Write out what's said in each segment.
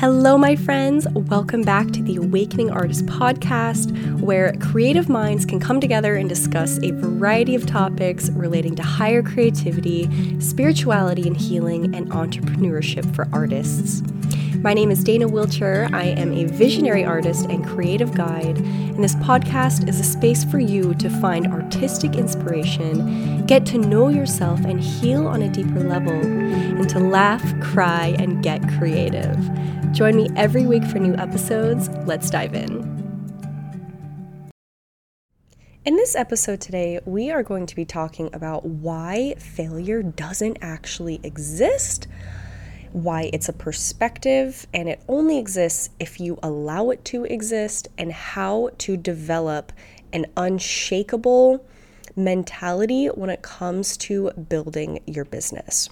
Hello, my friends. Welcome back to the Awakening Artist podcast, where creative minds can come together and discuss a variety of topics relating to higher creativity, spirituality and healing, and entrepreneurship for artists. My name is Dana Wilcher. I am a visionary artist and creative guide, and this podcast is a space for you to find artistic inspiration, get to know yourself and heal on a deeper level, and to laugh, cry, and get creative. Join me every week for new episodes. Let's dive in. In this episode today, we are going to be talking about why failure doesn't actually exist why it's a perspective and it only exists if you allow it to exist, and how to develop an unshakable mentality when it comes to building your business.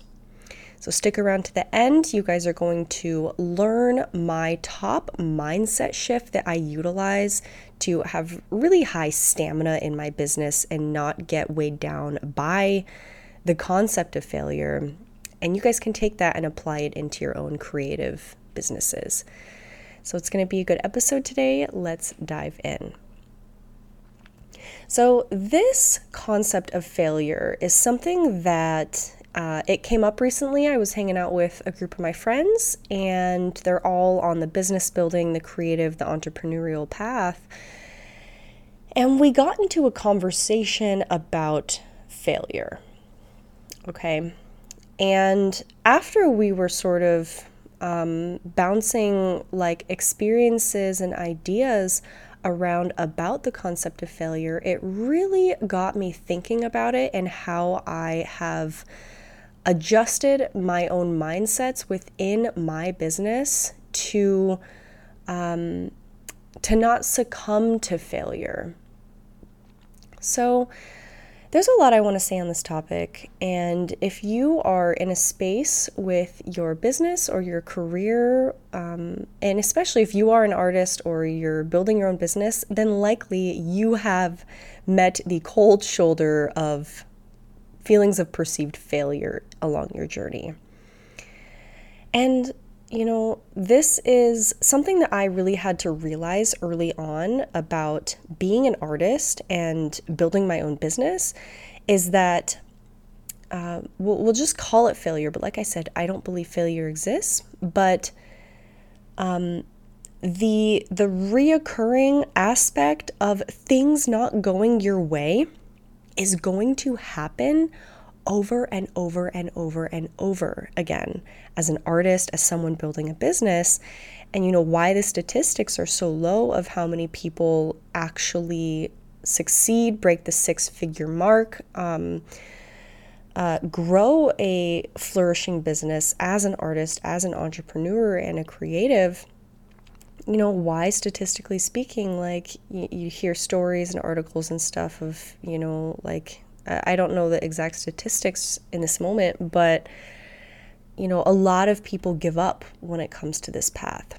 So, stick around to the end. You guys are going to learn my top mindset shift that I utilize to have really high stamina in my business and not get weighed down by the concept of failure and you guys can take that and apply it into your own creative businesses. So it's going to be a good episode today. Let's dive in. So, this concept of failure is something that uh, it came up recently. I was hanging out with a group of my friends, and they're all on the business building, the creative, the entrepreneurial path. And we got into a conversation about failure. Okay. And after we were sort of um, bouncing like experiences and ideas around about the concept of failure, it really got me thinking about it and how I have adjusted my own mindsets within my business to um, to not succumb to failure. So there's a lot I want to say on this topic, and if you are in a space with your business or your career, um, and especially if you are an artist or you're building your own business, then likely you have met the cold shoulder of feelings of perceived failure along your journey. And you know, this is something that I really had to realize early on about being an artist and building my own business is that uh, we'll, we'll, just call it failure. But like I said, I don't believe failure exists. But um, the the reoccurring aspect of things not going your way is going to happen over and over and over and over again as an artist, as someone building a business. And you know why the statistics are so low of how many people actually succeed, break the six figure mark, um, uh, grow a flourishing business as an artist, as an entrepreneur, and a creative. You know, why statistically speaking, like you, you hear stories and articles and stuff of, you know, like I don't know the exact statistics in this moment, but you know, a lot of people give up when it comes to this path.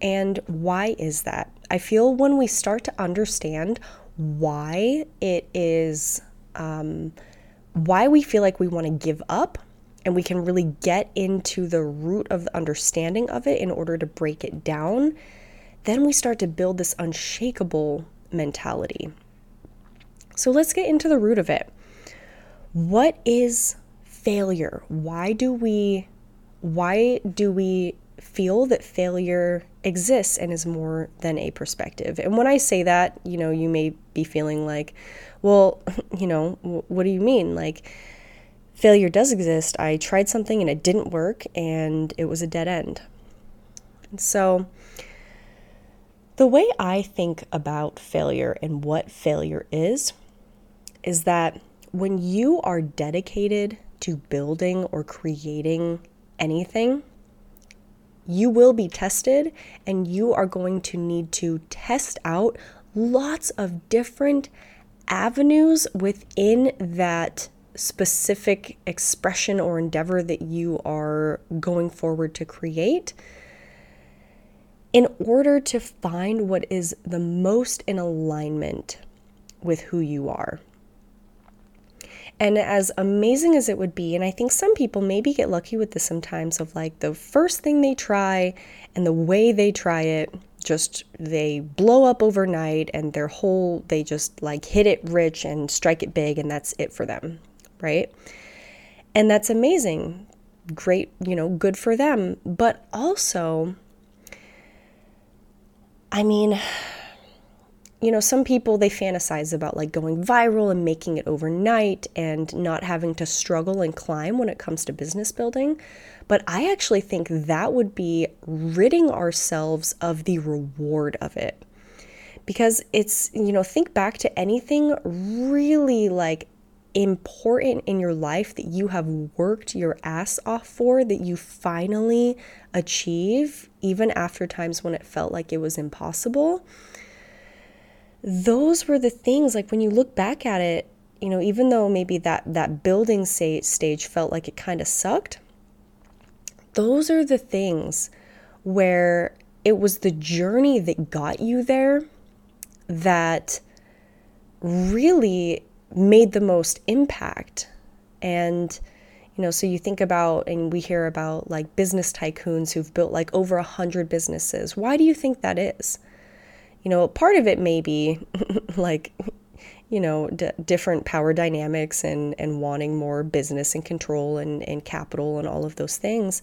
And why is that? I feel when we start to understand why it is, um, why we feel like we want to give up, and we can really get into the root of the understanding of it in order to break it down, then we start to build this unshakable mentality. So let's get into the root of it. What is failure? Why do we why do we feel that failure exists and is more than a perspective? And when I say that, you know, you may be feeling like, well, you know, what do you mean? Like failure does exist. I tried something and it didn't work and it was a dead end. And so the way I think about failure and what failure is is that when you are dedicated to building or creating anything, you will be tested and you are going to need to test out lots of different avenues within that specific expression or endeavor that you are going forward to create in order to find what is the most in alignment with who you are. And as amazing as it would be, and I think some people maybe get lucky with this sometimes of like the first thing they try and the way they try it, just they blow up overnight and their whole, they just like hit it rich and strike it big, and that's it for them, right? And that's amazing. Great, you know, good for them. But also, I mean, you know, some people they fantasize about like going viral and making it overnight and not having to struggle and climb when it comes to business building. But I actually think that would be ridding ourselves of the reward of it. Because it's, you know, think back to anything really like important in your life that you have worked your ass off for that you finally achieve, even after times when it felt like it was impossible? Those were the things like when you look back at it you know even though maybe that that building stage felt like it kind of sucked those are the things where it was the journey that got you there that really made the most impact. And you know so you think about and we hear about like business tycoons who've built like over a hundred businesses. Why do you think that is? You know, part of it may be like, you know, d- different power dynamics and, and wanting more business and control and, and capital and all of those things.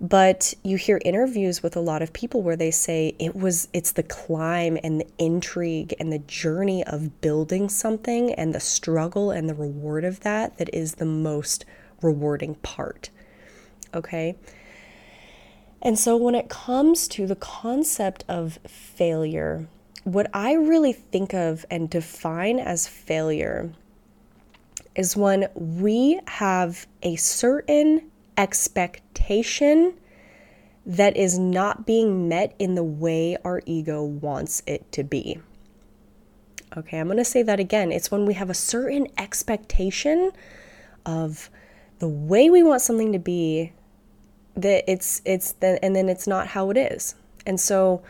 But you hear interviews with a lot of people where they say it was, it's the climb and the intrigue and the journey of building something and the struggle and the reward of that that is the most rewarding part. Okay. And so when it comes to the concept of failure, what I really think of and define as failure is when we have a certain expectation that is not being met in the way our ego wants it to be. Okay, I'm going to say that again. It's when we have a certain expectation of the way we want something to be that it's it's the, and then it's not how it is. And so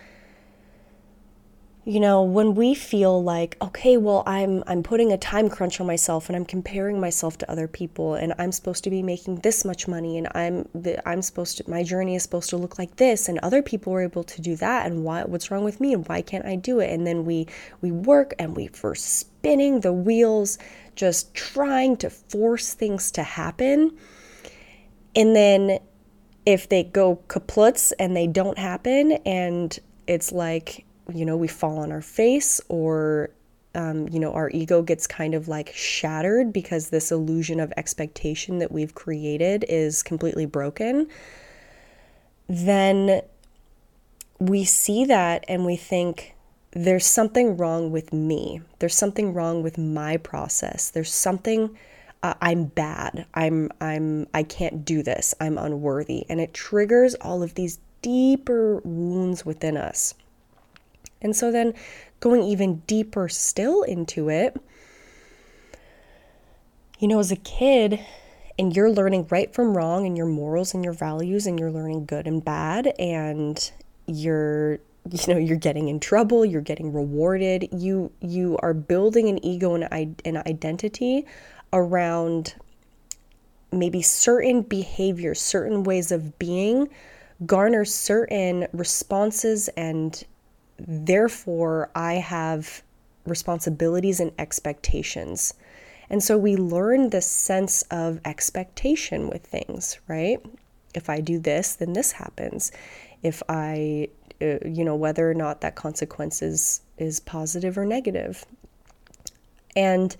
you know when we feel like okay well i'm i'm putting a time crunch on myself and i'm comparing myself to other people and i'm supposed to be making this much money and i'm the, i'm supposed to my journey is supposed to look like this and other people were able to do that and why what's wrong with me and why can't i do it? And then we we work and we are spinning the wheels just trying to force things to happen. And then if they go kaplutz and they don't happen and it's like you know, we fall on our face or, um, you know, our ego gets kind of like shattered because this illusion of expectation that we've created is completely broken, then we see that and we think, there's something wrong with me. There's something wrong with my process. There's something uh, I'm bad. I'm I'm I can't do this. I'm unworthy. And it triggers all of these deeper wounds within us. And so then going even deeper still into it, you know, as a kid, and you're learning right from wrong and your morals and your values and you're learning good and bad and you're you know you're getting in trouble you're getting rewarded. You you are building an ego and an identity around maybe certain behaviors certain ways of being garner certain responses and Therefore, I have responsibilities and expectations. And so we learn this sense of expectation with things, right? If I do this, then this happens. If I, uh, you know, whether or not that consequence is, is positive or negative. And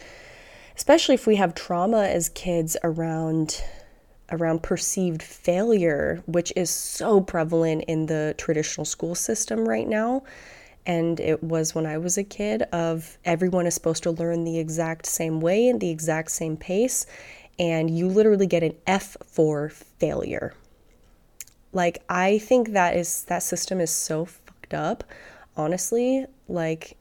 especially if we have trauma as kids around around perceived failure, which is so prevalent in the traditional school system right now. And it was when I was a kid of everyone is supposed to learn the exact same way and the exact same pace. And you literally get an F for failure. Like I think that is that system is so fucked up. Honestly, like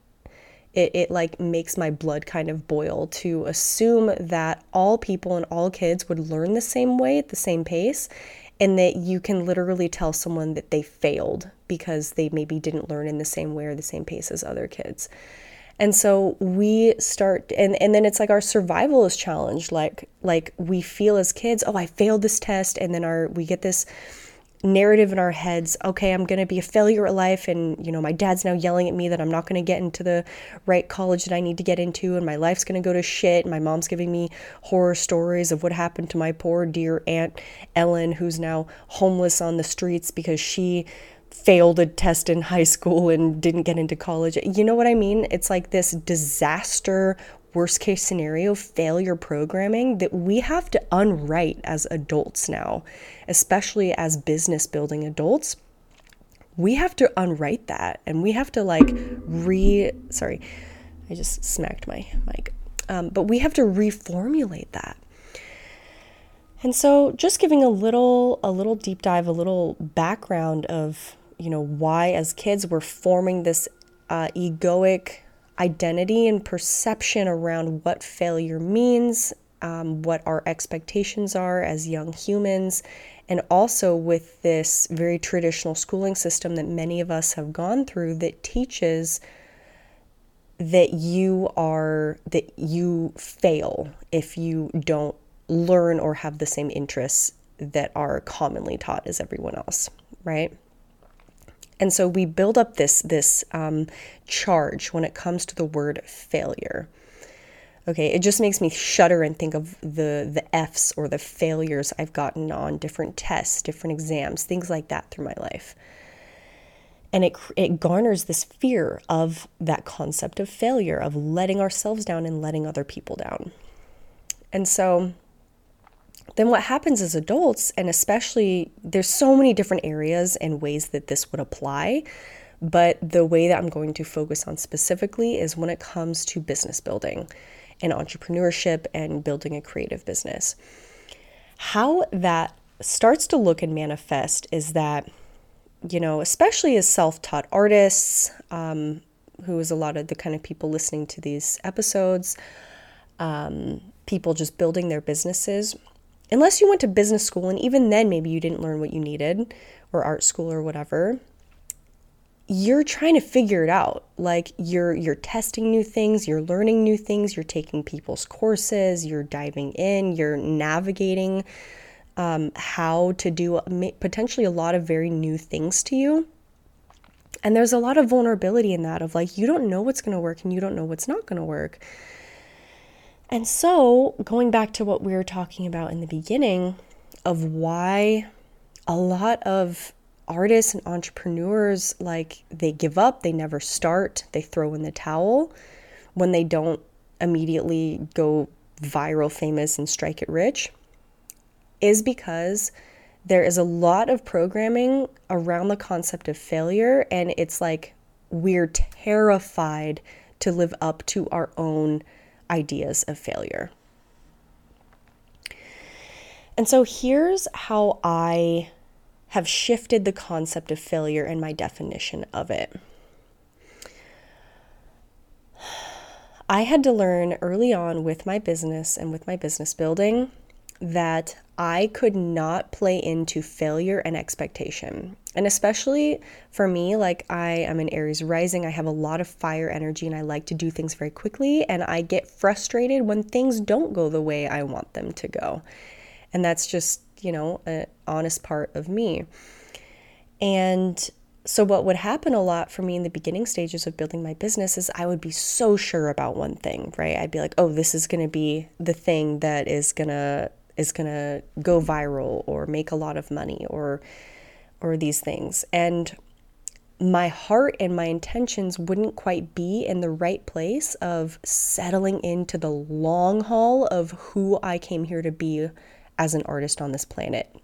it, it like makes my blood kind of boil to assume that all people and all kids would learn the same way at the same pace and that you can literally tell someone that they failed because they maybe didn't learn in the same way or the same pace as other kids. And so we start and and then it's like our survival is challenged like like we feel as kids, oh I failed this test and then our we get this narrative in our heads okay i'm going to be a failure at life and you know my dad's now yelling at me that i'm not going to get into the right college that i need to get into and my life's going to go to shit my mom's giving me horror stories of what happened to my poor dear aunt ellen who's now homeless on the streets because she failed a test in high school and didn't get into college. You know what i mean? It's like this disaster worst case scenario failure programming that we have to unwrite as adults now, especially as business building adults. We have to unwrite that and we have to like re sorry, I just smacked my mic. Um, but we have to reformulate that. And so just giving a little a little deep dive, a little background of, you know, why as kids we're forming this uh, egoic identity and perception around what failure means, um, what our expectations are as young humans, and also with this very traditional schooling system that many of us have gone through that teaches that you are that you fail if you don't learn or have the same interests that are commonly taught as everyone else, right? And so we build up this this um, charge when it comes to the word failure. Okay, it just makes me shudder and think of the the F's or the failures I've gotten on different tests, different exams, things like that through my life. And it it garners this fear of that concept of failure, of letting ourselves down and letting other people down. And so then what happens as adults, and especially there's so many different areas and ways that this would apply, but the way that I'm going to focus on specifically is when it comes to business building and entrepreneurship and building a creative business. How that starts to look and manifest is that, you know, especially as self taught artists, um, who is a lot of the kind of people listening to these episodes, um, people just building their businesses unless you went to business school and even then maybe you didn't learn what you needed or art school or whatever you're trying to figure it out. Like you're you're testing new things you're learning new things you're taking people's courses you're diving in you're navigating um, how to do potentially a lot of very new things to you. And there's a lot of vulnerability in that of like you don't know what's going to work and you don't know what's not going to work and so, going back to what we were talking about in the beginning of why a lot of artists and entrepreneurs like they give up, they never start, they throw in the towel when they don't immediately go viral, famous, and strike it rich is because there is a lot of programming around the concept of failure, and it's like we're terrified to live up to our own ideas of failure. And so here's how I have shifted the concept of failure and my definition of it. I had to learn early on with my business and with my business building that I could not play into failure and expectation. And especially for me, like I am an Aries rising, I have a lot of fire energy and I like to do things very quickly. And I get frustrated when things don't go the way I want them to go. And that's just, you know, an honest part of me. And so, what would happen a lot for me in the beginning stages of building my business is I would be so sure about one thing, right? I'd be like, oh, this is going to be the thing that is going to is going to go viral or make a lot of money or or these things and my heart and my intentions wouldn't quite be in the right place of settling into the long haul of who I came here to be as an artist on this planet.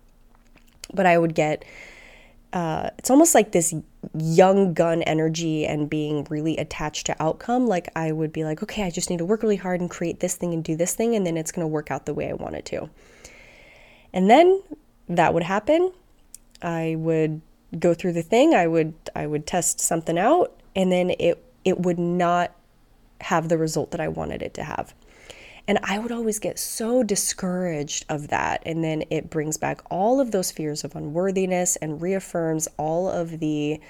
But I would get, uh, it's almost like this young gun energy and being really attached to outcome. Like I would be like, okay, I just need to work really hard and create this thing and do this thing, and then it's going to work out the way I want it to. And then that would happen. I would go through the thing, I would I would test something out and then it it would not have the result that I wanted it to have. And I would always get so discouraged of that. And then it brings back all of those fears of unworthiness and reaffirms all of the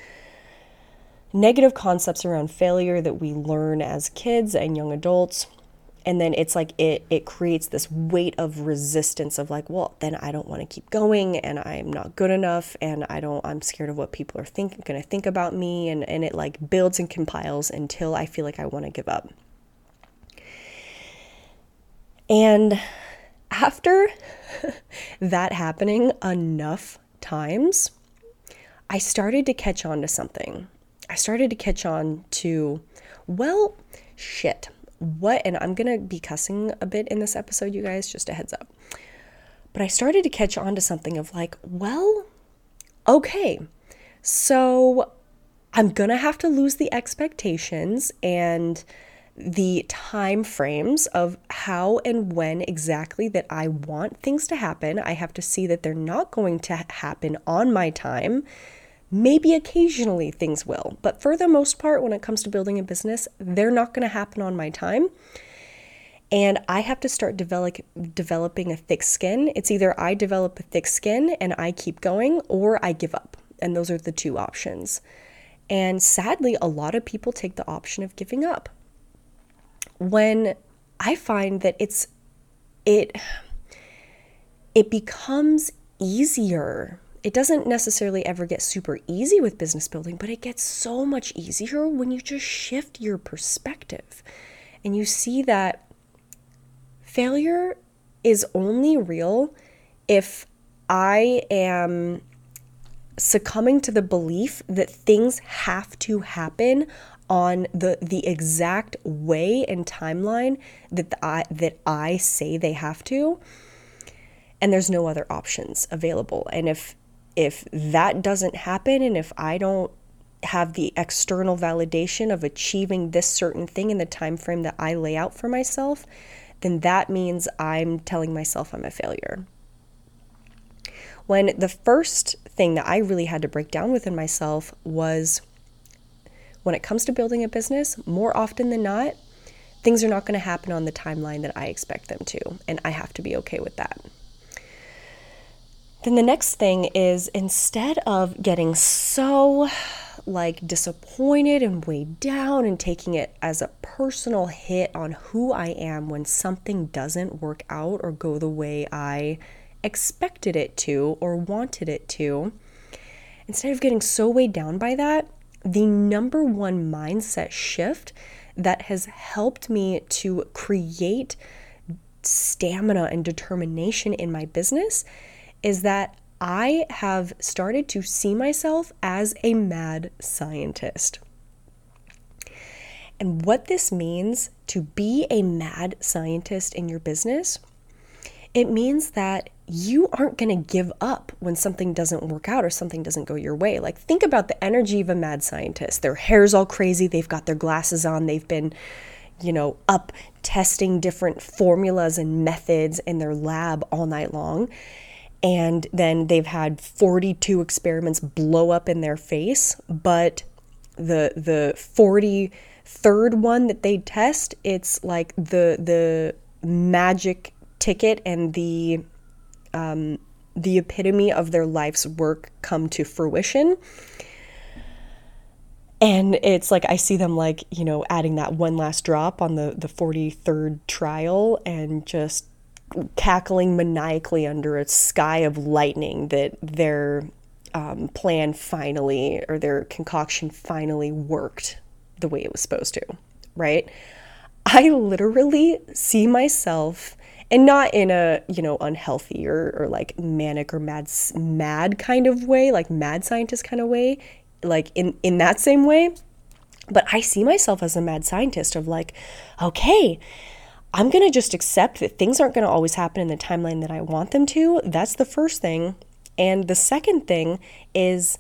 negative concepts around failure that we learn as kids and young adults. And then it's like it it creates this weight of resistance of like well then i don't want to keep going and i'm not good enough and i don't i'm scared of what people are think going to think about me. And and it like builds and compiles until i feel like i want to give up and after that happening enough times i started to catch on to something i started to catch on to well shit what, and I'm gonna be cussing a bit in this episode, you guys, just a heads up. But I started to catch on to something of like, well, okay, so I'm gonna have to lose the expectations and the time frames of how and when exactly that I want things to happen. I have to see that they're not going to happen on my time Maybe occasionally things will, but for the most part, when it comes to building a business, they're not going to happen on my time. And I have to start develop, developing a thick skin. It's either I develop a thick skin and I keep going, or I give up. And those are the two options. And sadly, a lot of people take the option of giving up. When I find that it's, it, it becomes easier. It doesn't necessarily ever get super easy with business building, but it gets so much easier when you just shift your perspective and you see that failure is only real if I am succumbing to the belief that things have to happen on the the exact way and timeline that the, I that I say they have to and there's no other options available and if if that doesn't happen and if I don't have the external validation of achieving this certain thing in the time frame that I lay out for myself, then that means I'm telling myself I'm a failure. When the first thing that I really had to break down within myself was when it comes to building a business, more often than not, things are not going to happen on the timeline that I expect them to, and I have to be okay with that. Then the next thing is instead of getting so like disappointed and weighed down and taking it as a personal hit on who I am when something doesn't work out or go the way I expected it to or wanted it to, instead of getting so weighed down by that, the number one mindset shift that has helped me to create stamina and determination in my business is that I have started to see myself as a mad scientist. And what this means to be a mad scientist in your business, it means that you aren't going to give up when something doesn't work out or something doesn't go your way. Like, think about the energy of a mad scientist. Their hair's all crazy, they've got their glasses on, they've been, you know, up testing different formulas and methods in their lab all night long and then they've had 42 experiments blow up in their face but the the 43rd one that they test it's like the the magic ticket and the um, the epitome of their life's work come to fruition and it's like i see them like you know adding that one last drop on the the 43rd trial and just cackling maniacally under a sky of lightning that their um, plan finally or their concoction finally worked the way it was supposed to, right? I literally see myself and not in a you know unhealthy or, or like manic or mad mad kind of way like mad scientist kind of way like in in that same way but i see myself as a mad scientist of like okay I'm going to just accept that things aren't going to always happen in the timeline that I want them to. That's the first thing. And the second thing is,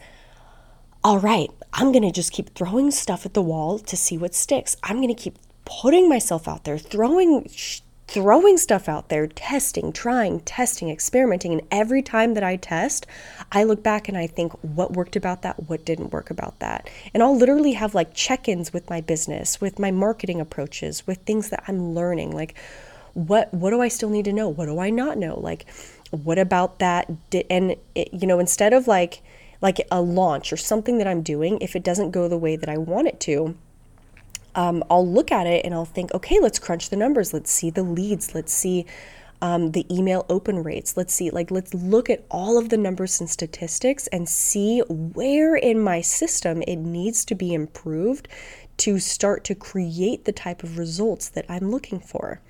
all right, I'm going to just keep throwing stuff at the wall to see what sticks. I'm going to keep putting myself out there, throwing sh- throwing stuff out there, testing, trying, testing, experimenting. And every time that I test, I look back and I think, what worked about that? What didn't work about that? And I'll literally have like check ins with my business, with my marketing approaches, with things that I'm learning. Like, what, what do I still need to know? What do I not know? Like, what about that? And, it, you know, instead of like, like a launch or something that I'm doing, if it doesn't go the way that I want it to, um, I'll look at it and I'll think, okay, let's crunch the numbers. Let's see the leads. Let's see um, the email open rates. Let's see, like, let's look at all of the numbers and statistics and see where in my system it needs to be improved to start to create the type of results that I'm looking for.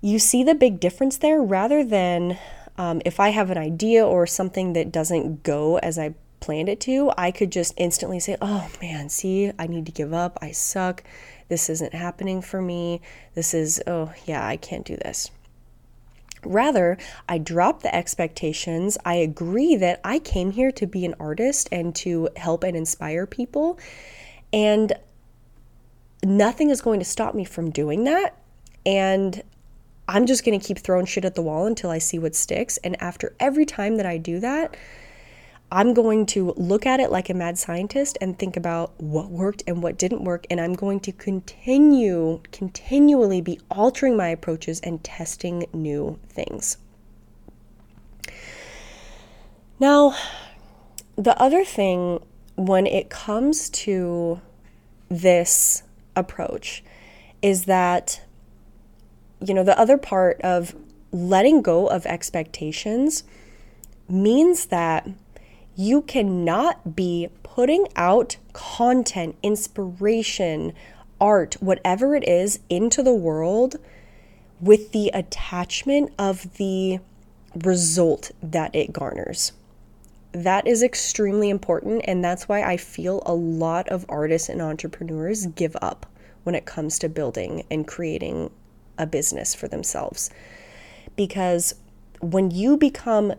You see the big difference there rather than um, if I have an idea or something that doesn't go as I planned it to, I could just instantly say, oh man, see, I need to give up. I suck. This isn't happening for me. This is, oh yeah, I can't do this. Rather, I drop the expectations. I agree that I came here to be an artist and to help and inspire people. And nothing is going to stop me from doing that. And I'm just going to keep throwing shit at the wall until I see what sticks. And after every time that I do that, I'm going to look at it like a mad scientist and think about what worked and what didn't work. And I'm going to continue, continually be altering my approaches and testing new things. Now, the other thing when it comes to this approach is that, you know, the other part of letting go of expectations means that you cannot be putting out content, inspiration, art, whatever it is, into the world with the attachment of the result that it garners. That is extremely important, and that's why I feel a lot of artists and entrepreneurs give up when it comes to building and creating a business for themselves. Because when you become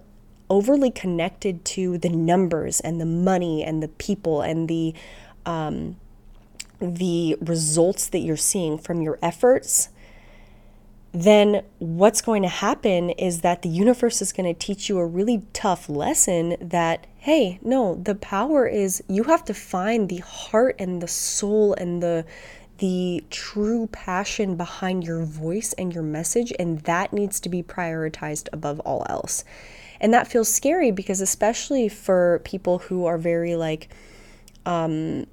overly connected to the numbers and the money and the people and the um, the results that you're seeing from your efforts, then what's going to happen is that the universe is going to teach you a really tough lesson that, hey, no, the power is you have to find the heart and the soul and the the true passion behind your voice and your message and that needs to be prioritized above all else. And that feels scary because, especially for people who are very like um,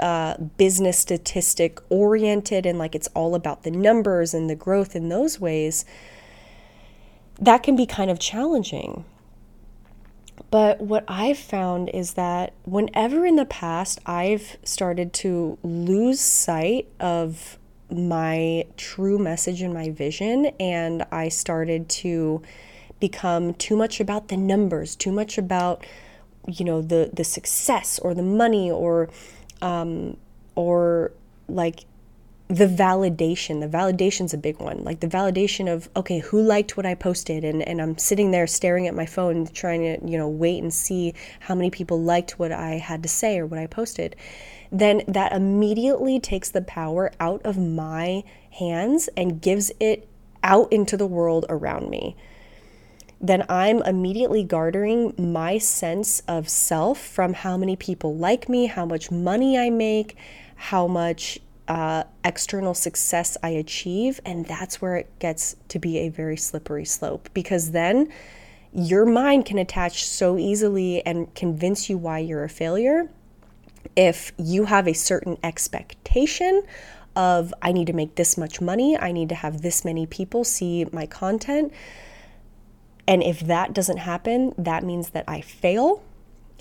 uh, business statistic oriented and like it's all about the numbers and the growth in those ways, that can be kind of challenging. But what I've found is that whenever in the past I've started to lose sight of my true message and my vision, and I started to become too much about the numbers, too much about you know the the success or the money or um, or like the validation. The validation's a big one. Like the validation of okay who liked what i posted? And, and i'm sitting there staring at my phone trying to you know wait and see how many people liked what i had to say or what i posted. Then that immediately takes the power out of my hands and gives it out into the world around me then I'm immediately garnering my sense of self from how many people like me, how much money I make, how much uh, external success I achieve. And that's where it gets to be a very slippery slope because then your mind can attach so easily and convince you why you're a failure if you have a certain expectation of I need to make this much money, I need to have this many people see my content and if that doesn't happen, that means that I fail.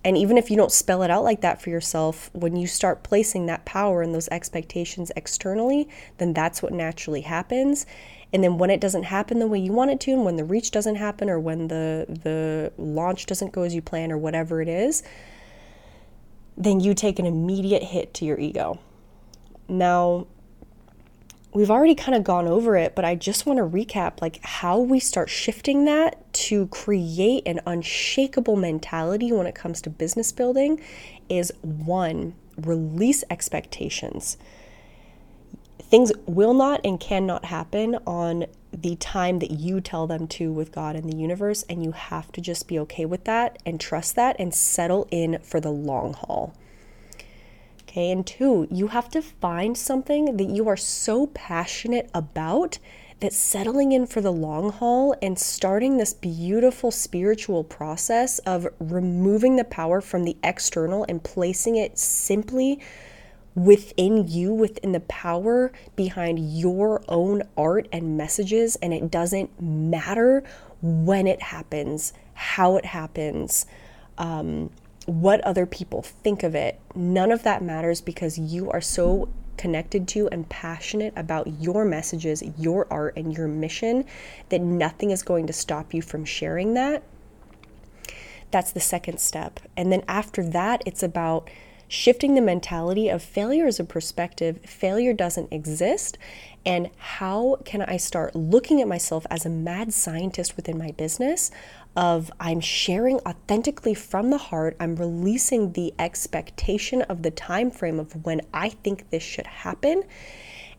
And even if you don't spell it out like that for yourself, when you start placing that power and those expectations externally, then that's what naturally happens. And then when it doesn't happen the way you want it to, and when the reach doesn't happen, or when the the launch doesn't go as you plan, or whatever it is, then you take an immediate hit to your ego. Now, we've already kind of gone over it, but I just want to recap like how we start shifting that to create an unshakable mentality when it comes to business building is one, release expectations. Things will not and cannot happen on the time that you tell them to with God and the universe, and you have to just be okay with that and trust that and settle in for the long haul. Okay, and two, you have to find something that you are so passionate about that settling in for the long haul and starting this beautiful spiritual process of removing the power from the external and placing it simply within you, within the power behind your own art and messages. And it doesn't matter when it happens, how it happens, um, what other people think of it. None of that matters because you are so connected to and passionate about your messages, your art, and your mission that nothing is going to stop you from sharing that. That's the second step. And then after that, it's about shifting the mentality of failure as a perspective. Failure doesn't exist. And how can I start looking at myself as a mad scientist within my business? Of I'm sharing authentically from the heart, I'm releasing the expectation of the time frame of when I think this should happen,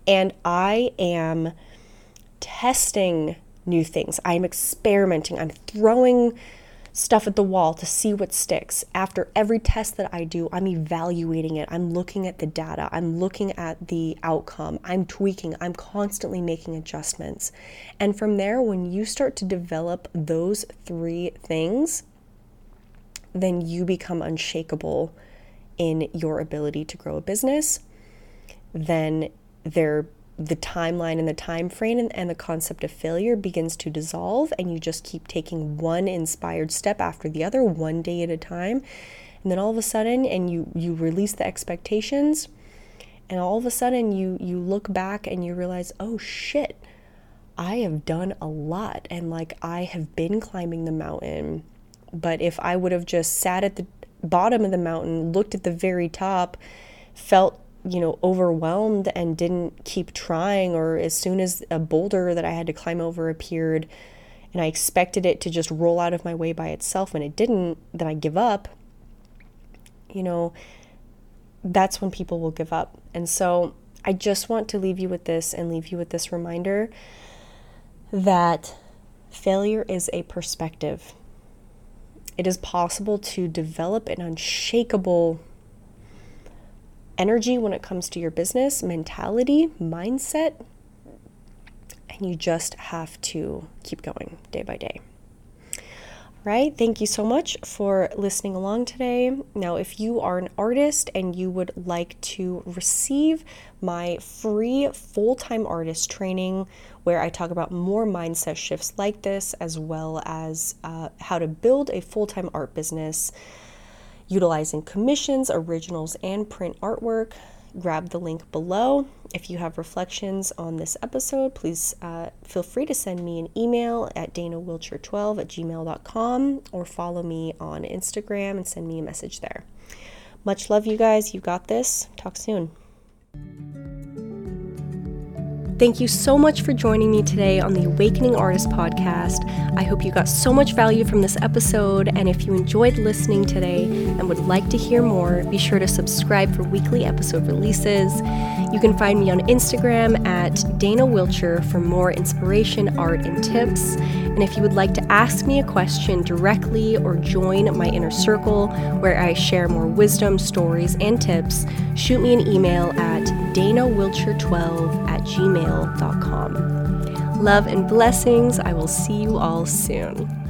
and I am testing new things. I'm experimenting. I'm throwing stuff at the wall to see what sticks. After every test that I do, I'm evaluating it. I'm looking at the data. I'm looking at the outcome. I'm tweaking. I'm constantly making adjustments. And from there, when you start to develop those three things, then you become unshakable in your ability to grow a business. Then there the timeline and the time frame and, and, the concept of failure begins to dissolve and you just keep taking one inspired step after the other one day at a time. And then all of a sudden and you you release the expectations and all of a sudden you you look back and you realize oh shit i have done a lot. And like i have been climbing the mountain. But if i would have just sat at the bottom of the mountain looked at the very top felt you know, overwhelmed and didn't keep trying, or as soon as a boulder that I had to climb over appeared and I expected it to just roll out of my way by itself and it didn't, then I give up, you know, that's when people will give up. And so I just want to leave you with this and leave you with this reminder that failure is a perspective. It is possible to develop an unshakable energy when it comes to your business, mentality, mindset, and you just have to keep going day by day. Right? Thank you so much for listening along today. Now, if you are an artist and you would like to receive my free full time artist training, where I talk about more mindset shifts like this, as well as uh, how to build a full time art business, utilizing commissions, originals, and print artwork. Grab the link below. If you have reflections on this episode, please uh, feel free to send me an email at danawilcher12 at gmail.com or follow me on Instagram and send me a message there. Much love, you guys. You got this. Talk soon. Thank you so much for joining me today on the Awakening Artist podcast. I hope you got so much value from this episode, and if you enjoyed listening today and would like to hear more, be sure to subscribe for weekly episode releases. You can find me on Instagram at Dana Wilcher for more inspiration, art, and tips. And if you would like to ask me a question directly or join my inner circle where I share more wisdom, stories, and tips, shoot me an email at danawilcher12 at gmail.com. Love and blessings. I will see you all soon.